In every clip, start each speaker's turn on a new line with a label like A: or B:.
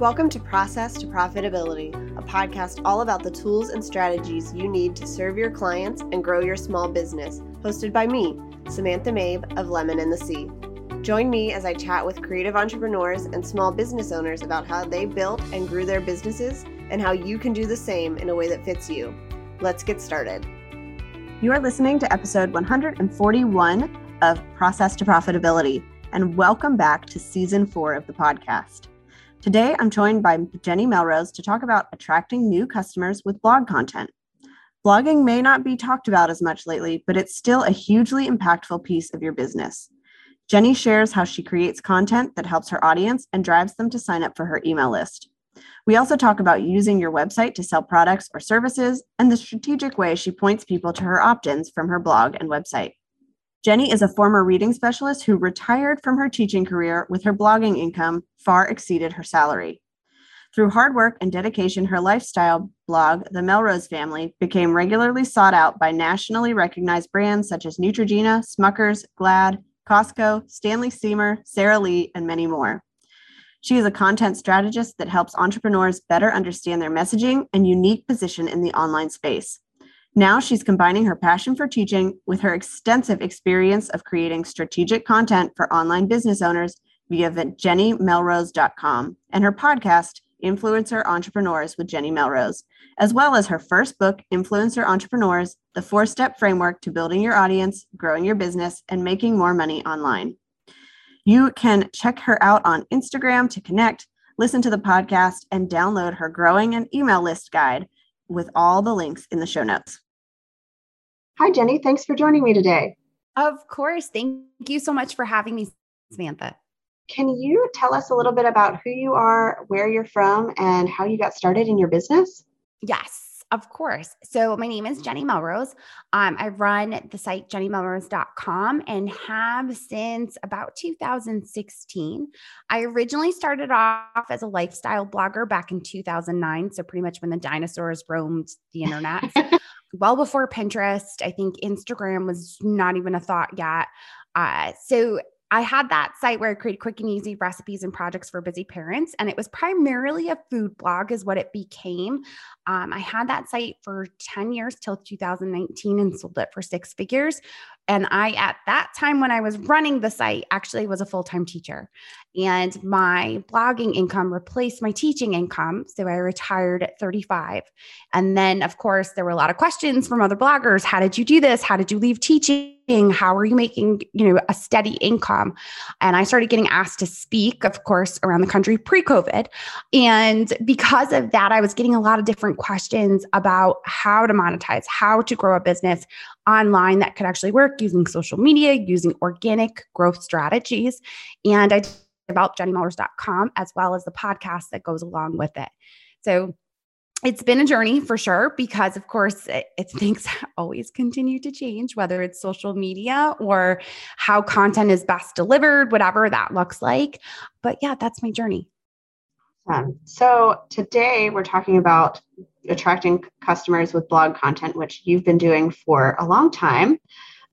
A: Welcome to Process to Profitability, a podcast all about the tools and strategies you need to serve your clients and grow your small business, hosted by me, Samantha Mabe of Lemon and the Sea. Join me as I chat with creative entrepreneurs and small business owners about how they built and grew their businesses and how you can do the same in a way that fits you. Let's get started. You are listening to episode 141 of Process to Profitability, and welcome back to season four of the podcast. Today, I'm joined by Jenny Melrose to talk about attracting new customers with blog content. Blogging may not be talked about as much lately, but it's still a hugely impactful piece of your business. Jenny shares how she creates content that helps her audience and drives them to sign up for her email list. We also talk about using your website to sell products or services and the strategic way she points people to her opt ins from her blog and website. Jenny is a former reading specialist who retired from her teaching career with her blogging income far exceeded her salary. Through hard work and dedication, her lifestyle blog, The Melrose Family, became regularly sought out by nationally recognized brands such as Neutrogena, Smuckers, Glad, Costco, Stanley Steamer, Sara Lee, and many more. She is a content strategist that helps entrepreneurs better understand their messaging and unique position in the online space. Now she's combining her passion for teaching with her extensive experience of creating strategic content for online business owners via jennymelrose.com and her podcast, Influencer Entrepreneurs with Jenny Melrose, as well as her first book, Influencer Entrepreneurs The Four Step Framework to Building Your Audience, Growing Your Business, and Making More Money Online. You can check her out on Instagram to connect, listen to the podcast, and download her growing an email list guide with all the links in the show notes. Hi, Jenny. Thanks for joining me today.
B: Of course. Thank you so much for having me, Samantha.
A: Can you tell us a little bit about who you are, where you're from, and how you got started in your business?
B: Yes. Of course. So my name is Jenny Melrose. Um, I run the site jennymelrose.com and have since about 2016. I originally started off as a lifestyle blogger back in 2009. So pretty much when the dinosaurs roamed the internet. well before Pinterest. I think Instagram was not even a thought yet. Uh, so I had that site where I created quick and easy recipes and projects for busy parents. And it was primarily a food blog, is what it became. Um, I had that site for 10 years till 2019 and sold it for six figures. And I, at that time when I was running the site, actually was a full time teacher. And my blogging income replaced my teaching income. So I retired at 35. And then, of course, there were a lot of questions from other bloggers How did you do this? How did you leave teaching? How are you making you know a steady income and i started getting asked to speak of course around the country pre-covid and because of that i was getting a lot of different questions about how to monetize how to grow a business online that could actually work using social media, using organic growth strategies. And I developed jennymelrose.com as well as the podcast that goes along with it. So it's been a journey for sure because of course it, it, things always continue to change whether it's social media or how content is best delivered whatever that looks like but yeah that's my journey
A: um, so today we're talking about attracting customers with blog content, which you've been doing for a long time.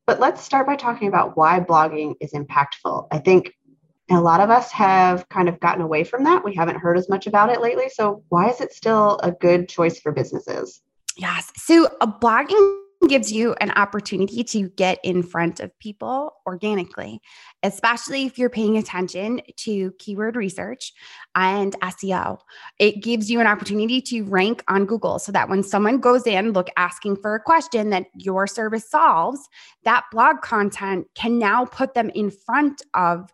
A: But let's start by talking about why blogging is impactful. I think a lot of us have kind of gotten away from that. We haven't heard as much about it lately. So, why is it still a good choice for businesses?
B: Yes. So, a blogging gives you an opportunity to get in front of people organically, especially if you're paying attention to keyword research and SEO. It gives you an opportunity to rank on Google so that when someone goes in, look asking for a question that your service solves, that blog content can now put them in front of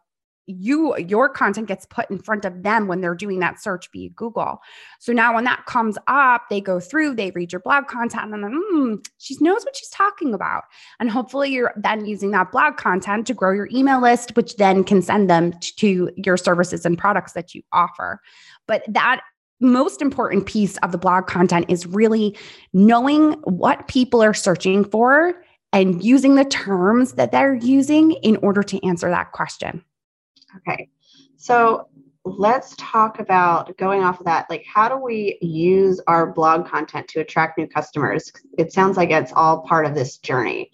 B: you your content gets put in front of them when they're doing that search via Google. So now when that comes up, they go through, they read your blog content, and then mm, she knows what she's talking about. And hopefully you're then using that blog content to grow your email list, which then can send them to your services and products that you offer. But that most important piece of the blog content is really knowing what people are searching for and using the terms that they're using in order to answer that question.
A: Okay. So let's talk about going off of that. Like, how do we use our blog content to attract new customers? It sounds like it's all part of this journey.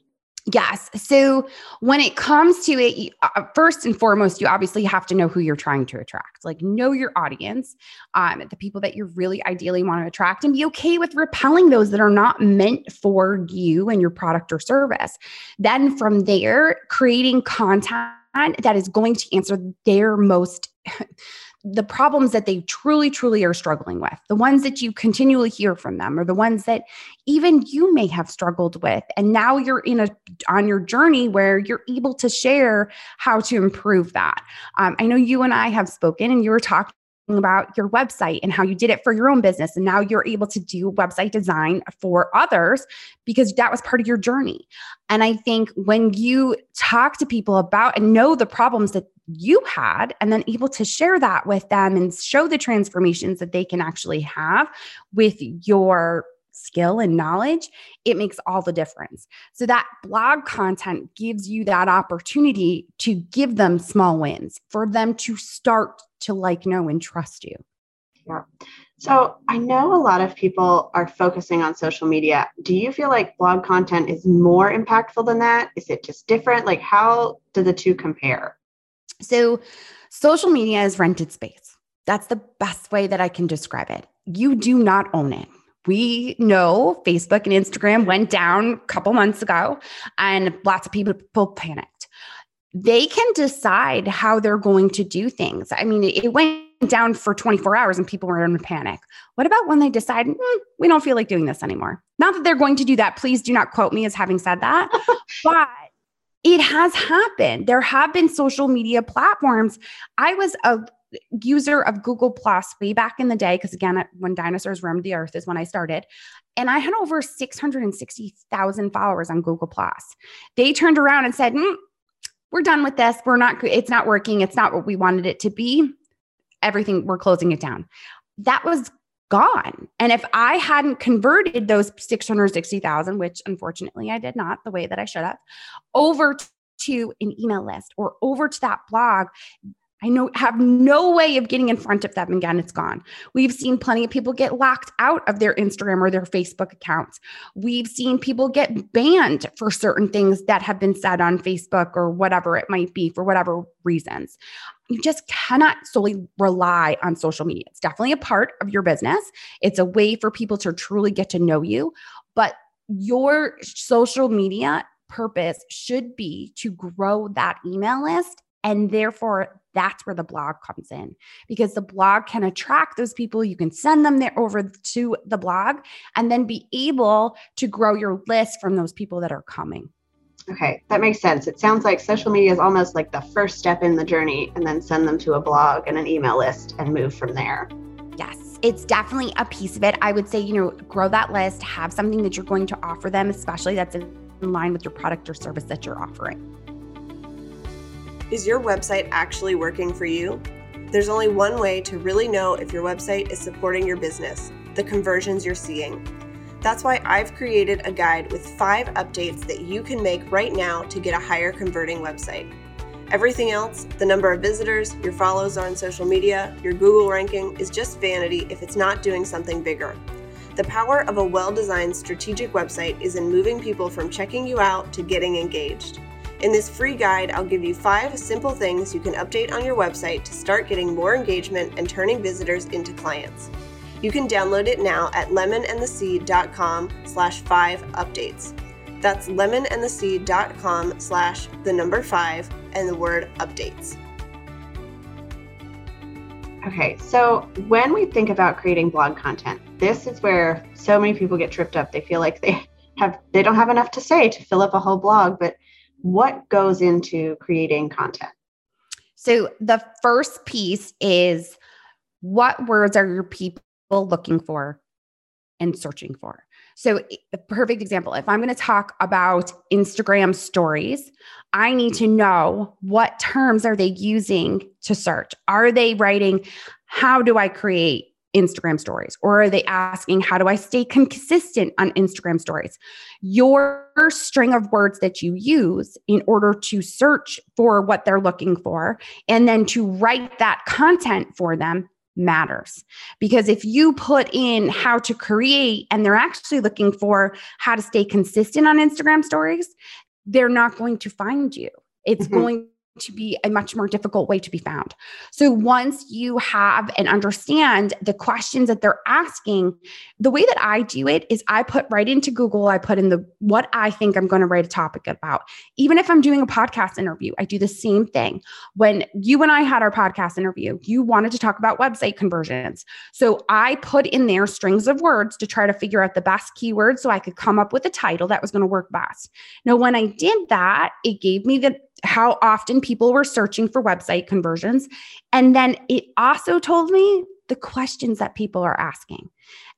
B: Yes. So when it comes to it, uh, first and foremost, you obviously have to know who you're trying to attract. Like know your audience, um, the people that you really ideally want to attract, and be okay with repelling those that are not meant for you and your product or service. Then from there, creating content that is going to answer their most the problems that they truly, truly are struggling with, the ones that you continually hear from them, or the ones that even you may have struggled with. And now you're in a on your journey where you're able to share how to improve that. Um, I know you and I have spoken, and you were talking about your website and how you did it for your own business. And now you're able to do website design for others because that was part of your journey. And I think when you talk to people about and know the problems that you had, and then able to share that with them and show the transformations that they can actually have with your skill and knowledge, it makes all the difference. So that blog content gives you that opportunity to give them small wins for them to start to like, know, and trust you.
A: Yeah. So I know a lot of people are focusing on social media. Do you feel like blog content is more impactful than that? Is it just different? Like, how do the two compare?
B: So, social media is rented space. That's the best way that I can describe it. You do not own it we know Facebook and Instagram went down a couple months ago and lots of people panicked. They can decide how they're going to do things. I mean, it went down for 24 hours and people were in a panic. What about when they decide, mm, we don't feel like doing this anymore? Not that they're going to do that. Please do not quote me as having said that. but it has happened. There have been social media platforms. I was a user of Google Plus way back in the day, because again, when dinosaurs roamed the earth is when I started. And I had over 660,000 followers on Google Plus. They turned around and said, mm, we're done with this. We're not, it's not working. It's not what we wanted it to be. Everything, we're closing it down. That was gone. And if I hadn't converted those 660,000, which unfortunately I did not the way that I should have, over to an email list or over to that blog, I know have no way of getting in front of them again. It's gone. We've seen plenty of people get locked out of their Instagram or their Facebook accounts. We've seen people get banned for certain things that have been said on Facebook or whatever it might be for whatever reasons. You just cannot solely rely on social media. It's definitely a part of your business. It's a way for people to truly get to know you, but your social media purpose should be to grow that email list and therefore, that's where the blog comes in because the blog can attract those people. You can send them there over to the blog and then be able to grow your list from those people that are coming.
A: Okay, that makes sense. It sounds like social media is almost like the first step in the journey, and then send them to a blog and an email list and move from there.
B: Yes, it's definitely a piece of it. I would say, you know, grow that list, have something that you're going to offer them, especially that's in line with your product or service that you're offering.
A: Is your website actually working for you? There's only one way to really know if your website is supporting your business the conversions you're seeing. That's why I've created a guide with five updates that you can make right now to get a higher converting website. Everything else, the number of visitors, your follows on social media, your Google ranking, is just vanity if it's not doing something bigger. The power of a well designed strategic website is in moving people from checking you out to getting engaged. In this free guide, I'll give you five simple things you can update on your website to start getting more engagement and turning visitors into clients. You can download it now at lemonandtheseed.com slash five updates. That's lemonandtheseed.com slash the number five and the word updates. Okay, so when we think about creating blog content, this is where so many people get tripped up. They feel like they have they don't have enough to say to fill up a whole blog, but what goes into creating content?
B: So the first piece is what words are your people looking for and searching for? So, a perfect example if I'm going to talk about Instagram stories, I need to know what terms are they using to search? Are they writing, how do I create Instagram stories? Or are they asking, how do I stay consistent on Instagram stories? Your string of words that you use in order to search for what they're looking for and then to write that content for them matters. Because if you put in how to create and they're actually looking for how to stay consistent on Instagram stories, they're not going to find you. It's mm-hmm. going to be a much more difficult way to be found. So once you have and understand the questions that they're asking, the way that I do it is I put right into Google, I put in the what I think I'm going to write a topic about. Even if I'm doing a podcast interview, I do the same thing. When you and I had our podcast interview, you wanted to talk about website conversions. So I put in there strings of words to try to figure out the best keywords so I could come up with a title that was going to work best. Now when I did that, it gave me the how often people were searching for website conversions. And then it also told me the questions that people are asking.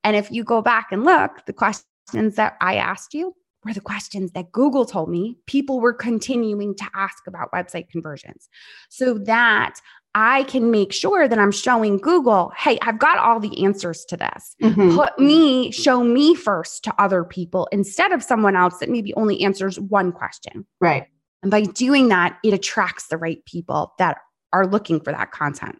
B: And if you go back and look, the questions that I asked you were the questions that Google told me people were continuing to ask about website conversions. So that I can make sure that I'm showing Google, hey, I've got all the answers to this. Mm-hmm. Put me, show me first to other people instead of someone else that maybe only answers one question.
A: Right.
B: And by doing that, it attracts the right people that are looking for that content.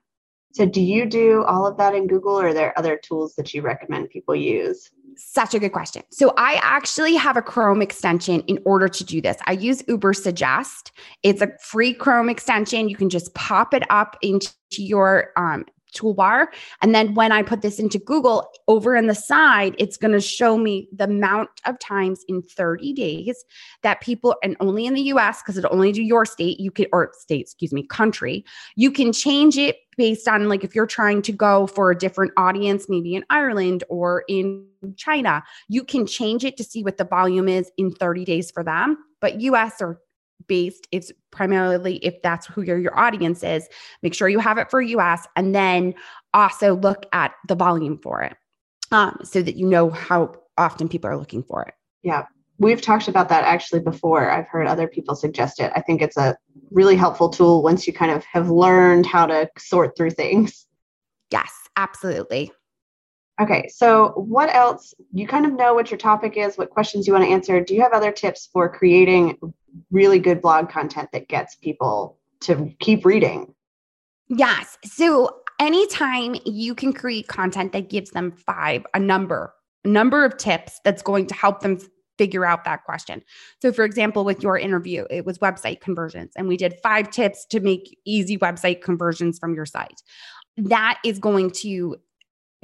A: So, do you do all of that in Google, or are there other tools that you recommend people use?
B: Such a good question. So, I actually have a Chrome extension in order to do this. I use Ubersuggest, It's a free Chrome extension. You can just pop it up into your um, toolbar. And then when I put this into Google over in the side, it's going to show me the amount of times in 30 days that people, and only in the US, because it'll only do your state, you can, or state, excuse me, country, you can change it based on like if you're trying to go for a different audience, maybe in Ireland or in China, you can change it to see what the volume is in 30 days for them. But US or based it's primarily if that's who your, your audience is make sure you have it for us and then also look at the volume for it um, so that you know how often people are looking for it.
A: Yeah we've talked about that actually before. I've heard other people suggest it. I think it's a really helpful tool once you kind of have learned how to sort through things.
B: Yes absolutely
A: Okay, so what else? You kind of know what your topic is, what questions you want to answer. Do you have other tips for creating really good blog content that gets people to keep reading.
B: Yes. So anytime you can create content that gives them five, a number, a number of tips that's going to help them figure out that question. So, for example, with your interview, it was website conversions, and we did five tips to make easy website conversions from your site. That is going to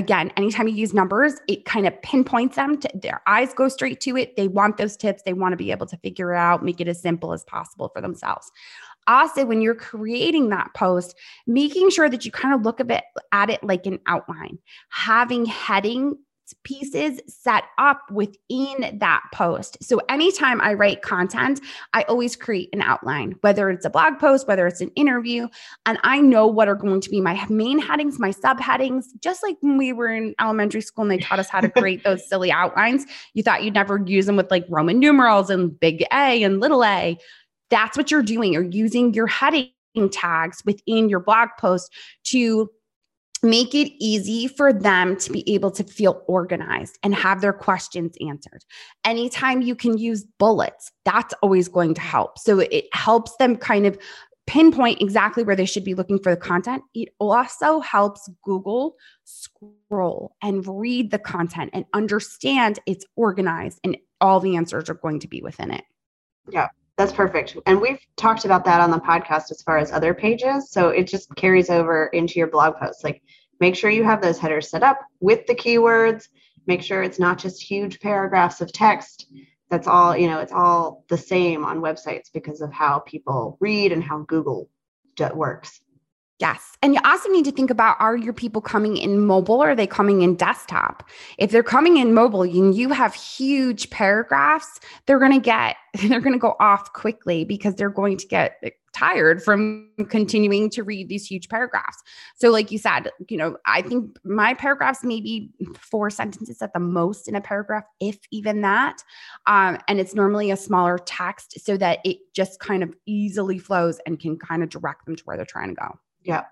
B: again, anytime you use numbers, it kind of pinpoints them to their eyes go straight to it. They want those tips. They want to be able to figure it out, make it as simple as possible for themselves. Also, when you're creating that post, making sure that you kind of look a bit at it like an outline, having heading pieces set up within that post. So anytime I write content, I always create an outline, whether it's a blog post, whether it's an interview, and I know what are going to be my main headings, my subheadings, just like when we were in elementary school and they taught us how to create those silly outlines. You thought you'd never use them with like Roman numerals and big A and little a. That's what you're doing. You're using your heading tags within your blog post to make it easy for them to be able to feel organized and have their questions answered. Anytime you can use bullets, that's always going to help. So it helps them kind of pinpoint exactly where they should be looking for the content. It also helps Google scroll and read the content and understand it's organized and all the answers are going to be within it.
A: Yeah. That's perfect. And we've talked about that on the podcast as far as other pages. So it just carries over into your blog posts. Like make sure you have those headers set up with the keywords. Make sure it's not just huge paragraphs of text. That's all, you know, it's all the same on websites because of how people read and how Google works.
B: Yes. And you also need to think about are your people coming in mobile or are they coming in desktop? If they're coming in mobile and you have huge paragraphs, they're going to get, they're going to go off quickly because they're going to get tired from continuing to read these huge paragraphs. So, like you said, you know, I think my paragraphs maybe four sentences at the most in a paragraph, if even that. Um, and it's normally a smaller text so that it just kind of easily flows and can kind of direct them to where they're trying to go.
A: Yeah.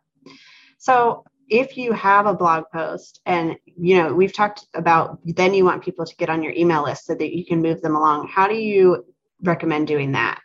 A: So if you have a blog post and you know we've talked about then you want people to get on your email list so that you can move them along. How do you recommend doing that?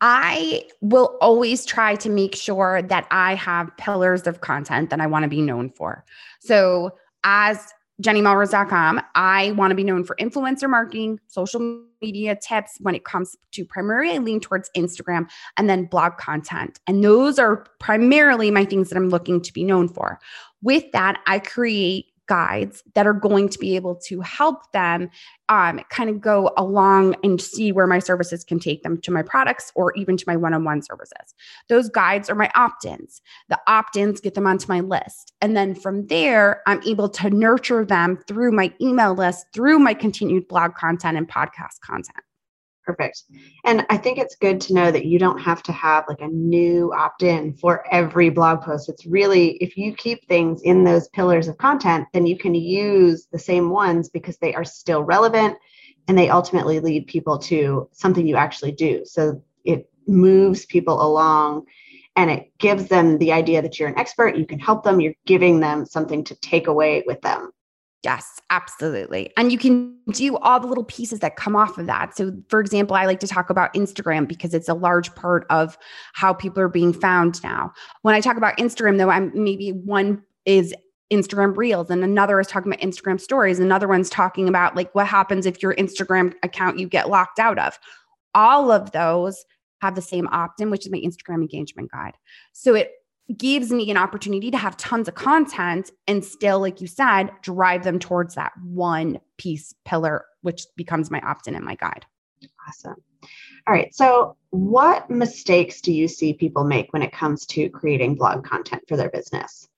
B: I will always try to make sure that i have pillars of content that i want to be known for. So as jennymelrose.com. I want to be known for influencer marketing, social media tips when it comes to primarily I lean towards Instagram and then blog content. And those are primarily my things that I'm looking to be known for. With that, I create guides that are going to be able to help them um, kind of go along and see where my services can take them to my products or even to my one on one services. Those guides are my opt ins. The opt ins get them onto my list. And then from there, I'm able to nurture them through my email list, through my continued blog content and podcast content.
A: Perfect. And I think it's good to know that you don't have to have like a new opt in for every blog post. It's really, if you keep things in those pillars of content, then you can use the same ones because they are still relevant and they ultimately lead people to something you actually do. So it moves people along and it gives them the idea that you're an expert, you can help them, you're giving them something to take away with them.
B: Yes, absolutely. And you can do all the little pieces that come off of that. So, for example, I like to talk about Instagram because it's a large part of how people are being found now. When I talk about Instagram, though, I'm maybe one is Instagram Reels and another is talking about Instagram stories. Another one's talking about like what happens if your Instagram account you get locked out of. All of those have the same opt in, which is my Instagram engagement guide. So it gives me an opportunity to have tons of content and still, like you said, drive them towards that one piece pillar, which becomes my opt in and my guide.
A: Awesome. All right. So, what mistakes do you see people make when it comes to creating blog content for their business?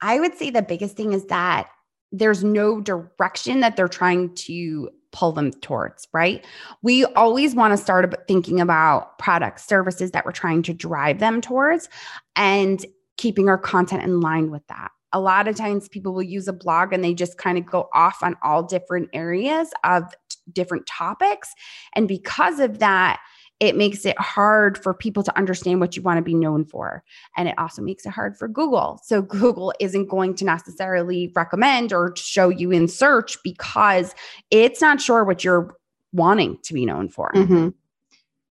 B: I would say the biggest thing is that there's no direction that they're trying to pull them towards, right? We always want to start thinking about products, services that we're trying to drive them towards and keeping our content in line with that. A lot of times people will use a blog and they just kind of go off on all different areas of different topics. And because of that, it makes it hard for people to understand what you want to be known for. And it also makes it hard for Google. So Google isn't going to necessarily recommend or show you in search because it's not sure what you're wanting to be known for.
A: Mm-hmm.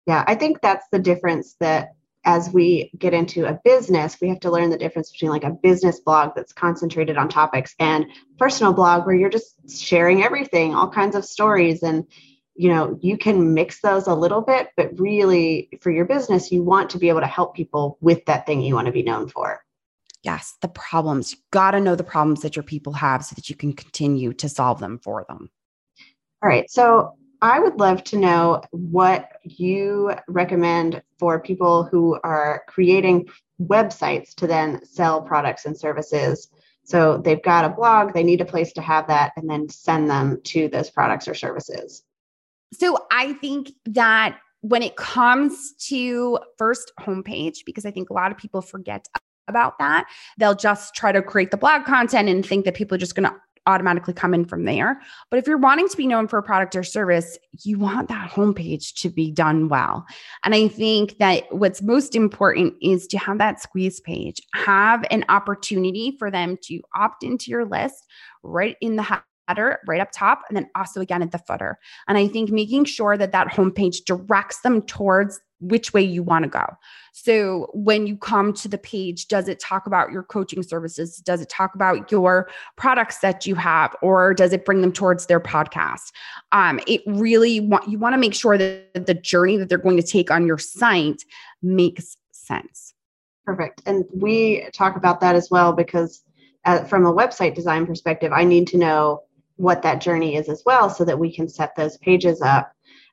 A: Yeah, I think that's the difference that as we get into a business, we have to learn the difference between like a business blog that's concentrated on topics and personal blog where you're just sharing everything, all kinds of stories and you know you can mix those a little bit but really for your business you want to be able to help people with that thing you want to be known for.
B: Yes the problems you got to know the problems that your people have so that you can continue to solve them for them.
A: All right so i would love to know what you recommend for people who are creating websites to then sell products and services. So they've got a blog they need a place to have that and then send them to those products or services
B: so I think that when it comes to first homepage, because I think a lot of people forget about that, they'll just try to create the blog content and think that people are just going to automatically come in from there. But if you're wanting to be known for a product or service, you want that homepage to be done well. And I think that what's most important is to have that squeeze page, have an opportunity for them to opt into your list right in the right up top and then also again at the footer. And I think making sure that that homepage directs them towards which way you want to go. So when you come to the page, does it talk about your coaching services? Does it talk about your products that you have, or does it bring them towards their podcast? Um, it really want you want to make sure that the journey that they're going to take on your site makes sense.
A: Perfect. And we talk about that as well because uh, from a website design perspective, I need to know what that journey is as well so that we can set those pages up.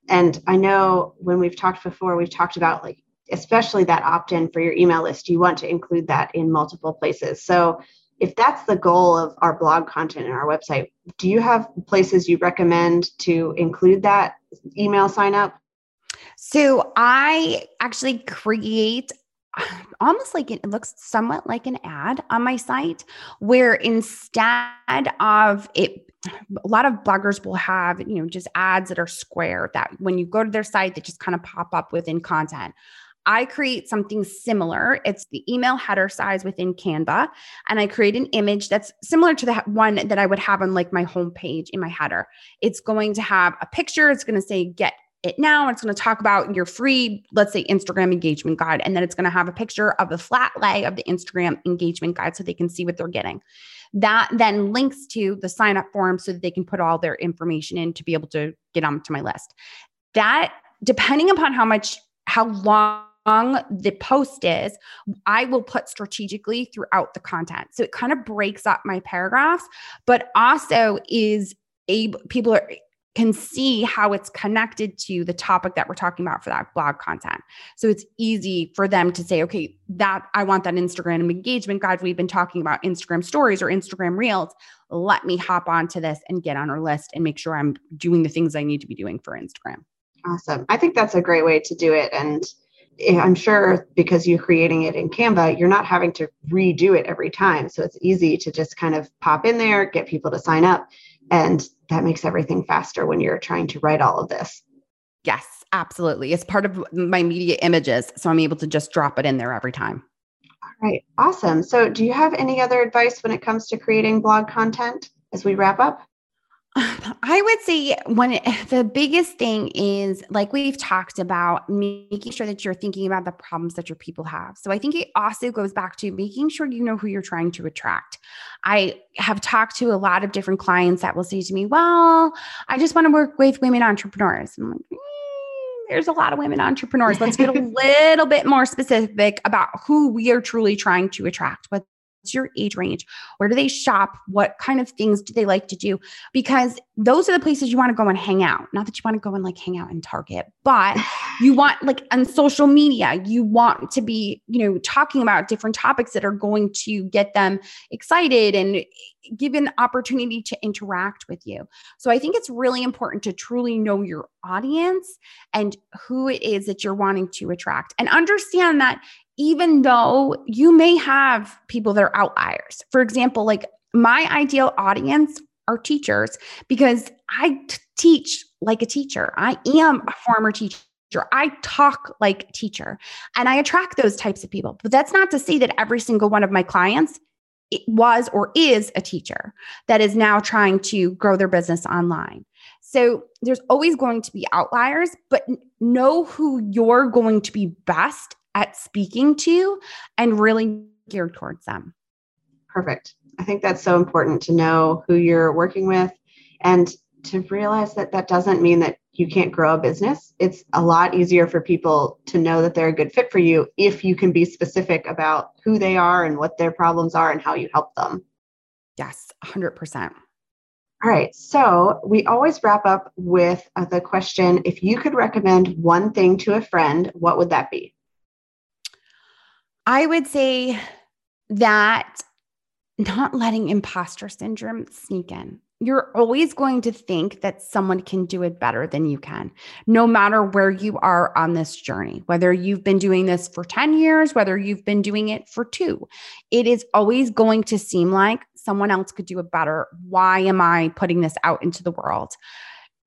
A: And i know when we've talked before we've talked about like especially that opt-in for your email list you want to include that in multiple places. So if that's the goal of our blog content and our website do you have places you recommend to include that email sign up?
B: So i actually create almost like it looks somewhat like an ad on my site where instead of it a lot of bloggers will have you know just ads that are square that when you go to their site that just kind of pop up within content I create something similar. It's the email header size within Canva. And I create an image that's similar to the one that I would have on like my homepage in my header. It's going to have a picture. It's going to say get it now. It's going to talk about your free, let's say, Instagram engagement guide. And then it's going to have a picture of the flat lay of the Instagram engagement guide so they can see what they're getting. That then links to the sign up form so that they can put all their information in to be able to get onto my list. That, depending upon how much, how long the post is, I will put strategically throughout the content. So it kind of breaks up my paragraphs, but also is able people are can see how it's connected to the topic that we're talking about for that blog content. So it's easy for them to say, okay, that I want that Instagram engagement guide. We've been talking about Instagram stories or Instagram reels. Let me hop onto this and get on our list and make sure I'm doing the things I need to be doing for Instagram.
A: Awesome. I think that's a great way to do it. And I'm sure because you're creating it in Canva, you're not having to redo it every time. So it's easy to just kind of pop in there, get people to sign up and that makes everything faster when you're trying to write all of this.
B: Yes, absolutely. It's part of my media images. So I'm able to just drop it in there every time.
A: All right, awesome. So, do you have any other advice when it comes to creating blog content as we wrap up?
B: I would say one the biggest thing is like we've talked about making sure that you're thinking about the problems that your people have. So I think it also goes back to making sure you know who you're trying to attract. I have talked to a lot of different clients that will say to me, "Well, I just want to work with women entrepreneurs." I'm like, mm, there's a lot of women entrepreneurs. Let's get a little bit more specific about who we are truly trying to attract. What what's your age range? Where do they shop? What kind of things do they like to do? Because those are the places you want to go and hang out. Not that you want to go and like hang out in Target, but you want like on social media, you want to be, you know, talking about different topics that are going to get them excited and give an opportunity to interact with you. So I think it's really important to truly know your audience and who it is that you're wanting to attract and understand that even though you may have people that are outliers. For example, like my ideal audience are teachers because I t- teach like a teacher. I am a former teacher. I talk like a teacher and I attract those types of people. But that's not to say that every single one of my clients was or is a teacher that is now trying to grow their business online. So there's always going to be outliers, but know who you're going to be best at speaking to and really geared towards them.
A: Perfect. I think that's so important to know who you're working with and to realize that that doesn't mean that you can't grow a business. It's a lot easier for people to know that they're a good fit for you if you can be specific about who they are and what their problems are and how you help them.
B: Yes, 100%.
A: All right. So we always wrap up with uh, the question if you could recommend one thing to a friend, what would that be?
B: I would say that not letting imposter syndrome sneak in. You're always going to think that someone can do it better than you can, no matter where you are on this journey, whether you've been doing this for 10 years, whether you've been doing it for two. It is always going to seem like someone else could do it better. Why am I putting this out into the world?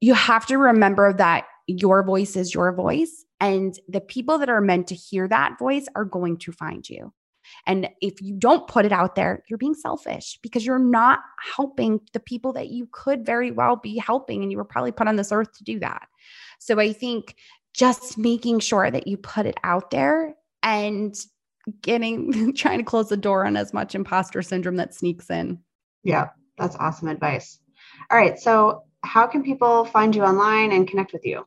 B: You have to remember that your voice is your voice and the people that are meant to hear that voice are going to find you. And if you don't put it out there, you're being selfish because you're not helping the people that you could very well be helping. And you were probably put on this earth to do that. So I think just making sure that you put it out there and getting, trying to close the door on as much imposter syndrome that sneaks in.
A: Yeah, that's awesome advice. All right. So, how can people find you online and connect with you?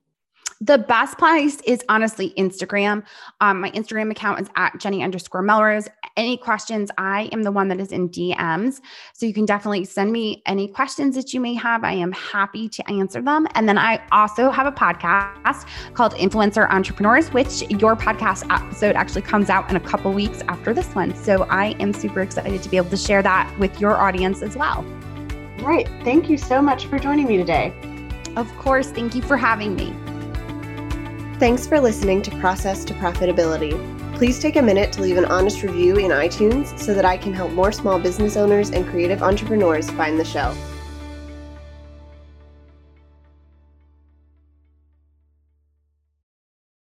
B: The best place is honestly Instagram. Um, my Instagram account is at Jenny underscore Melrose. Any questions, I am the one that is in DMs. So you can definitely send me any questions that you may have. I am happy to answer them. And then I also have a podcast called Influencer Entrepreneurs, which your podcast episode actually comes out in a couple weeks after this one. So I am super excited to be able to share that with your audience as well.
A: All right. Thank you so much for joining me today.
B: Of course. Thank you for having me.
A: Thanks for listening to Process to Profitability. Please take a minute to leave an honest review in iTunes so that I can help more small business owners and creative entrepreneurs find the show.